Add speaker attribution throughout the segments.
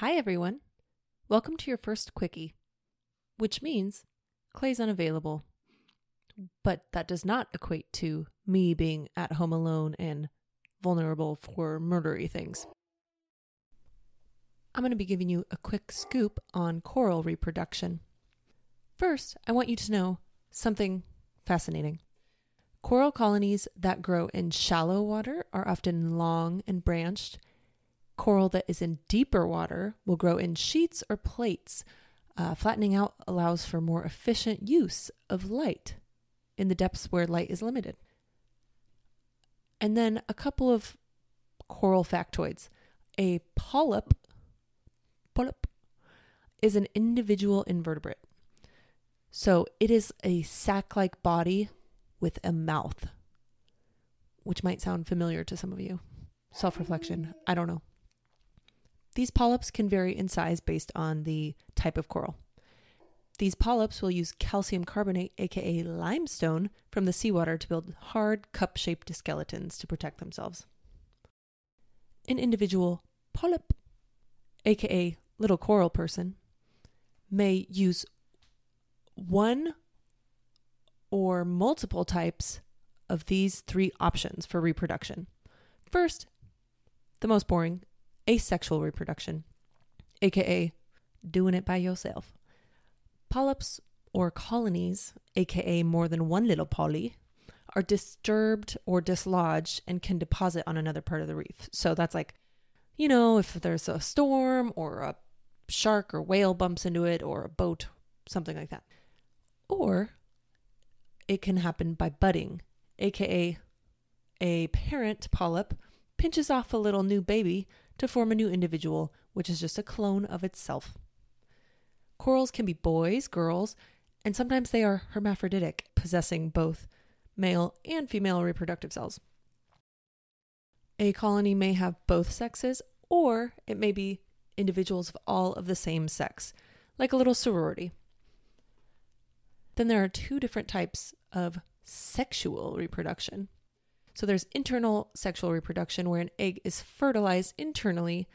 Speaker 1: Hi, everyone. Welcome to your first quickie, which means Clay's unavailable. But that does not equate to me being at home alone and vulnerable for murdery things. I'm going to be giving you a quick scoop on coral reproduction. First, I want you to know something fascinating. Coral colonies that grow in shallow water are often long and branched. Coral that is in deeper water will grow in sheets or plates. Uh, flattening out allows for more efficient use of light in the depths where light is limited. And then a couple of coral factoids. A polyp, polyp is an individual invertebrate. So it is a sac like body with a mouth, which might sound familiar to some of you. Self reflection, I don't know. These polyps can vary in size based on the type of coral. These polyps will use calcium carbonate, aka limestone, from the seawater to build hard, cup shaped skeletons to protect themselves. An individual polyp, aka little coral person, may use one or multiple types of these three options for reproduction. First, the most boring, asexual reproduction, aka doing it by yourself. Polyps or colonies, aka more than one little poly, are disturbed or dislodged and can deposit on another part of the reef. So that's like, you know, if there's a storm or a shark or whale bumps into it or a boat, something like that. Or it can happen by budding, aka a parent polyp pinches off a little new baby to form a new individual, which is just a clone of itself. Corals can be boys, girls, and sometimes they are hermaphroditic, possessing both male and female reproductive cells. A colony may have both sexes, or it may be individuals of all of the same sex, like a little sorority. Then there are two different types of sexual reproduction. So there's internal sexual reproduction where an egg is fertilized internally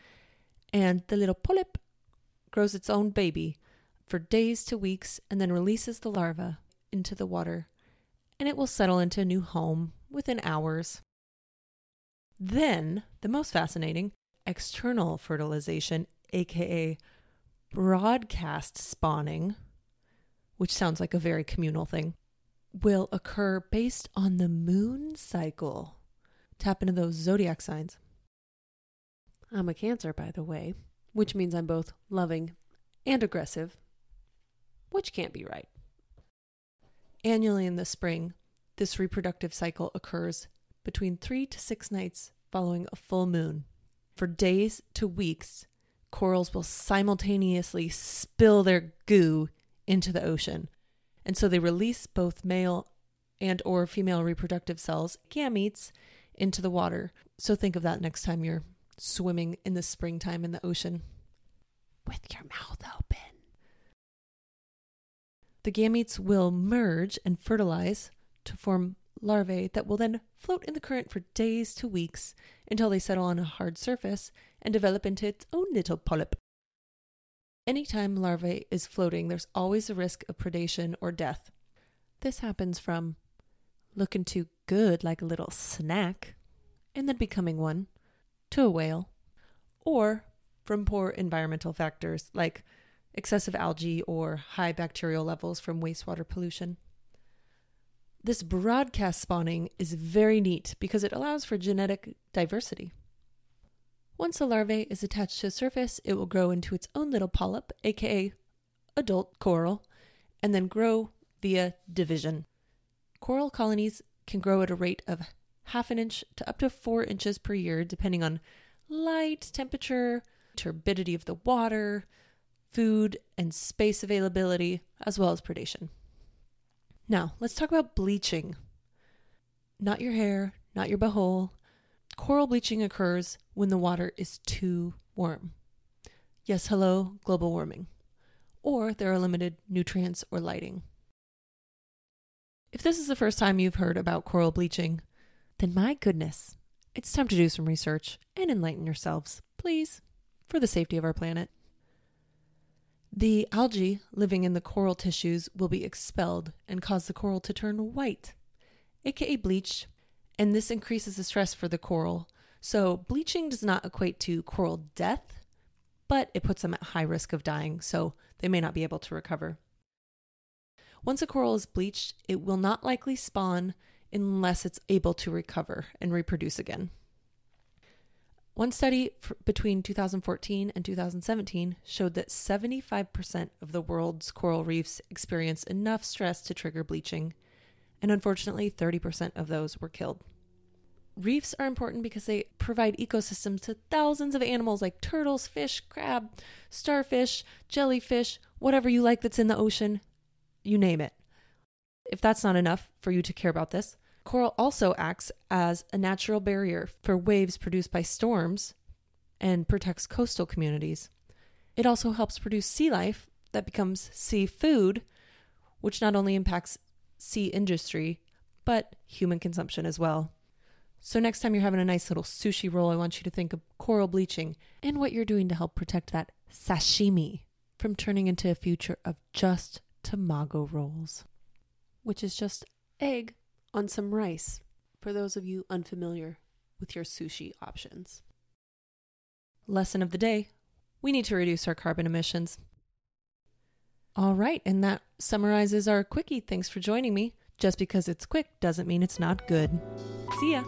Speaker 1: and the little polyp grows its own baby for days to weeks and then releases the larva into the water and it will settle into a new home within hours. Then, the most fascinating, external fertilization, aka broadcast spawning, which sounds like a very communal thing will occur based on the moon cycle. Tap into those zodiac signs. I'm a Cancer, by the way, which means I'm both loving and aggressive, which can't be right. Annually in the spring, this reproductive cycle occurs between three to six nights following a full moon. For days to weeks, corals will simultaneously spill their goo into the ocean, and so they release both male and or female reproductive cells, gametes, into the water. So think of that next time you're swimming in the springtime in the ocean with your mouth open. The gametes will merge and fertilize to form larvae that will then float in the current for days to weeks until they settle on a hard surface and develop into its own little polyp. Anytime larvae is floating, there's always a risk of predation or death. This happens from looking too good like a little snack and then becoming one to a whale, or from poor environmental factors like excessive algae or high bacterial levels from wastewater pollution. This broadcast spawning is very neat because it allows for genetic diversity. Once a larvae is attached to a surface, it will grow into its own little polyp, aka adult coral, and then grow via division. Coral colonies can grow at a rate of half an inch to up to four inches per year, depending on light, temperature, turbidity of the water, food and space availability, as well as predation. Now, let's talk about bleaching. Not your hair, not your butthole, Coral bleaching occurs when the water is too warm. Yes, hello, global warming. Or there are limited nutrients or lighting. If this is the first time you've heard about coral bleaching, then my goodness, it's time to do some research and enlighten yourselves, please, for the safety of our planet. The algae living in the coral tissues will be expelled and cause the coral to turn white, aka bleach, and this increases the stress for the coral. So, bleaching does not equate to coral death, but it puts them at high risk of dying, so they may not be able to recover. Once a coral is bleached, it will not likely spawn unless it's able to recover and reproduce again. One study between 2014 and 2017 showed that 75% of the world's coral reefs experienced enough stress to trigger bleaching, and unfortunately, 30% of those were killed. Reefs are important because they provide ecosystems to thousands of animals like turtles, fish, crab, starfish, jellyfish, whatever you like that's in the ocean, you name it. If that's not enough for you to care about this, Coral also acts as a natural barrier for waves produced by storms and protects coastal communities. It also helps produce sea life that becomes sea food, which not only impacts sea industry, but human consumption as well. So, next time you're having a nice little sushi roll, I want you to think of coral bleaching and what you're doing to help protect that sashimi from turning into a future of just tamago rolls, which is just egg on some rice for those of you unfamiliar with your sushi options. Lesson of the day we need to reduce our carbon emissions. All right, and that summarizes our quickie. Thanks for joining me. Just because it's quick doesn't mean it's not good. See ya.